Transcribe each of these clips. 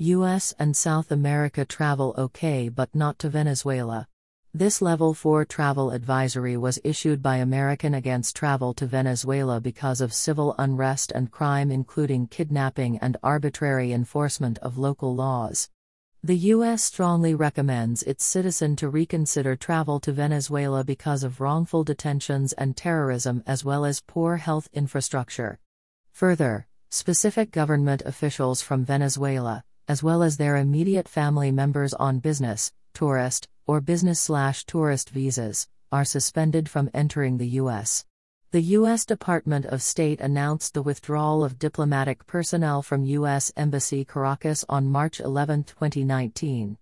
US and South America travel okay but not to Venezuela. This Level 4 travel advisory was issued by American Against Travel to Venezuela because of civil unrest and crime, including kidnapping and arbitrary enforcement of local laws. The U.S. strongly recommends its citizen to reconsider travel to Venezuela because of wrongful detentions and terrorism as well as poor health infrastructure. Further, specific government officials from Venezuela, as well as their immediate family members on business, tourist, or business slash tourist visas, are suspended from entering the U.S. The U.S. Department of State announced the withdrawal of diplomatic personnel from U.S. Embassy Caracas on March 11, 2019.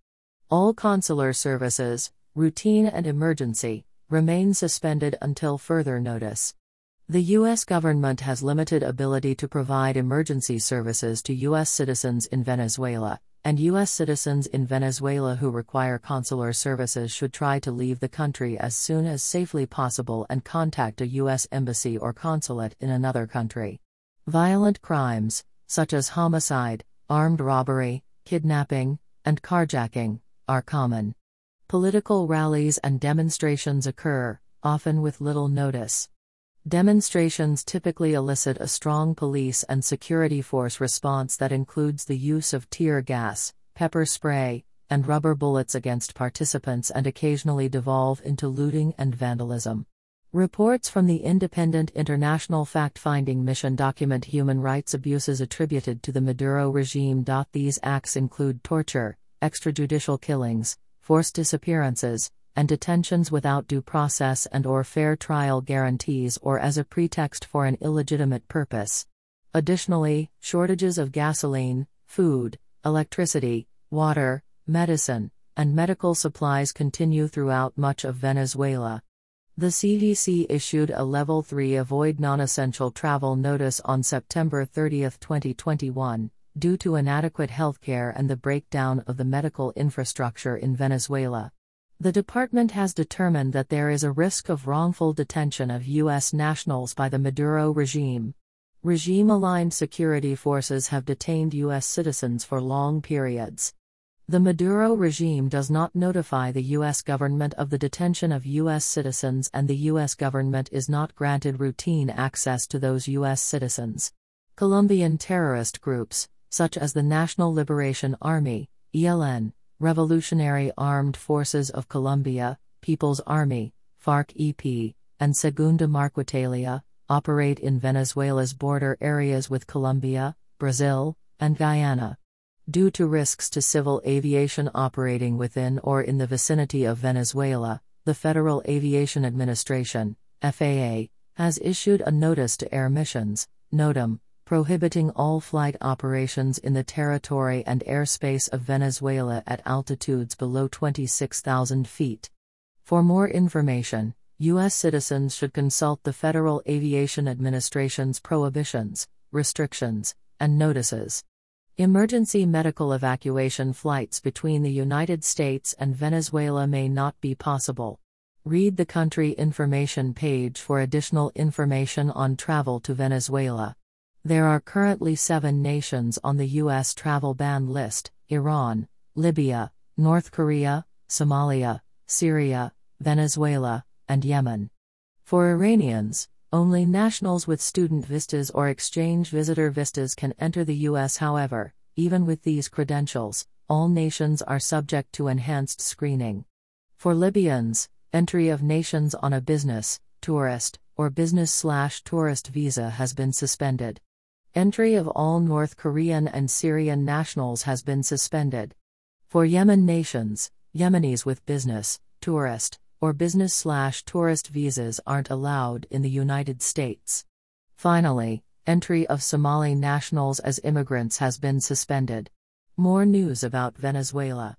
All consular services, routine and emergency, remain suspended until further notice. The U.S. government has limited ability to provide emergency services to U.S. citizens in Venezuela, and U.S. citizens in Venezuela who require consular services should try to leave the country as soon as safely possible and contact a U.S. embassy or consulate in another country. Violent crimes, such as homicide, armed robbery, kidnapping, and carjacking, are common. Political rallies and demonstrations occur, often with little notice. Demonstrations typically elicit a strong police and security force response that includes the use of tear gas, pepper spray, and rubber bullets against participants and occasionally devolve into looting and vandalism. Reports from the Independent International Fact Finding Mission document human rights abuses attributed to the Maduro regime. These acts include torture, extrajudicial killings, forced disappearances, and detentions without due process and or fair trial guarantees or as a pretext for an illegitimate purpose. Additionally, shortages of gasoline, food, electricity, water, medicine, and medical supplies continue throughout much of Venezuela. The CDC issued a Level 3 Avoid Non Essential Travel notice on September 30, 2021, due to inadequate healthcare and the breakdown of the medical infrastructure in Venezuela. The department has determined that there is a risk of wrongful detention of U.S. nationals by the Maduro regime. Regime aligned security forces have detained U.S. citizens for long periods. The Maduro regime does not notify the U.S. government of the detention of U.S. citizens, and the U.S. government is not granted routine access to those U.S. citizens. Colombian terrorist groups, such as the National Liberation Army, ELN, Revolutionary Armed Forces of Colombia, People's Army, FARC-EP, and Segunda Marquetalia, operate in Venezuela's border areas with Colombia, Brazil, and Guyana. Due to risks to civil aviation operating within or in the vicinity of Venezuela, the Federal Aviation Administration, FAA, has issued a notice to air missions, NOTAM, prohibiting all flight operations in the territory and airspace of Venezuela at altitudes below 26,000 feet. For more information, U.S. citizens should consult the Federal Aviation Administration's prohibitions, restrictions, and notices. Emergency medical evacuation flights between the United States and Venezuela may not be possible. Read the country information page for additional information on travel to Venezuela. There are currently seven nations on the U.S. travel ban list Iran, Libya, North Korea, Somalia, Syria, Venezuela, and Yemen. For Iranians, only nationals with student vistas or exchange visitor vistas can enter the U.S. However, even with these credentials, all nations are subject to enhanced screening. For Libyans, entry of nations on a business, tourist, or business slash tourist visa has been suspended. Entry of all North Korean and Syrian nationals has been suspended. For Yemen nations, Yemenis with business, tourist, or business slash tourist visas aren't allowed in the United States. Finally, entry of Somali nationals as immigrants has been suspended. More news about Venezuela.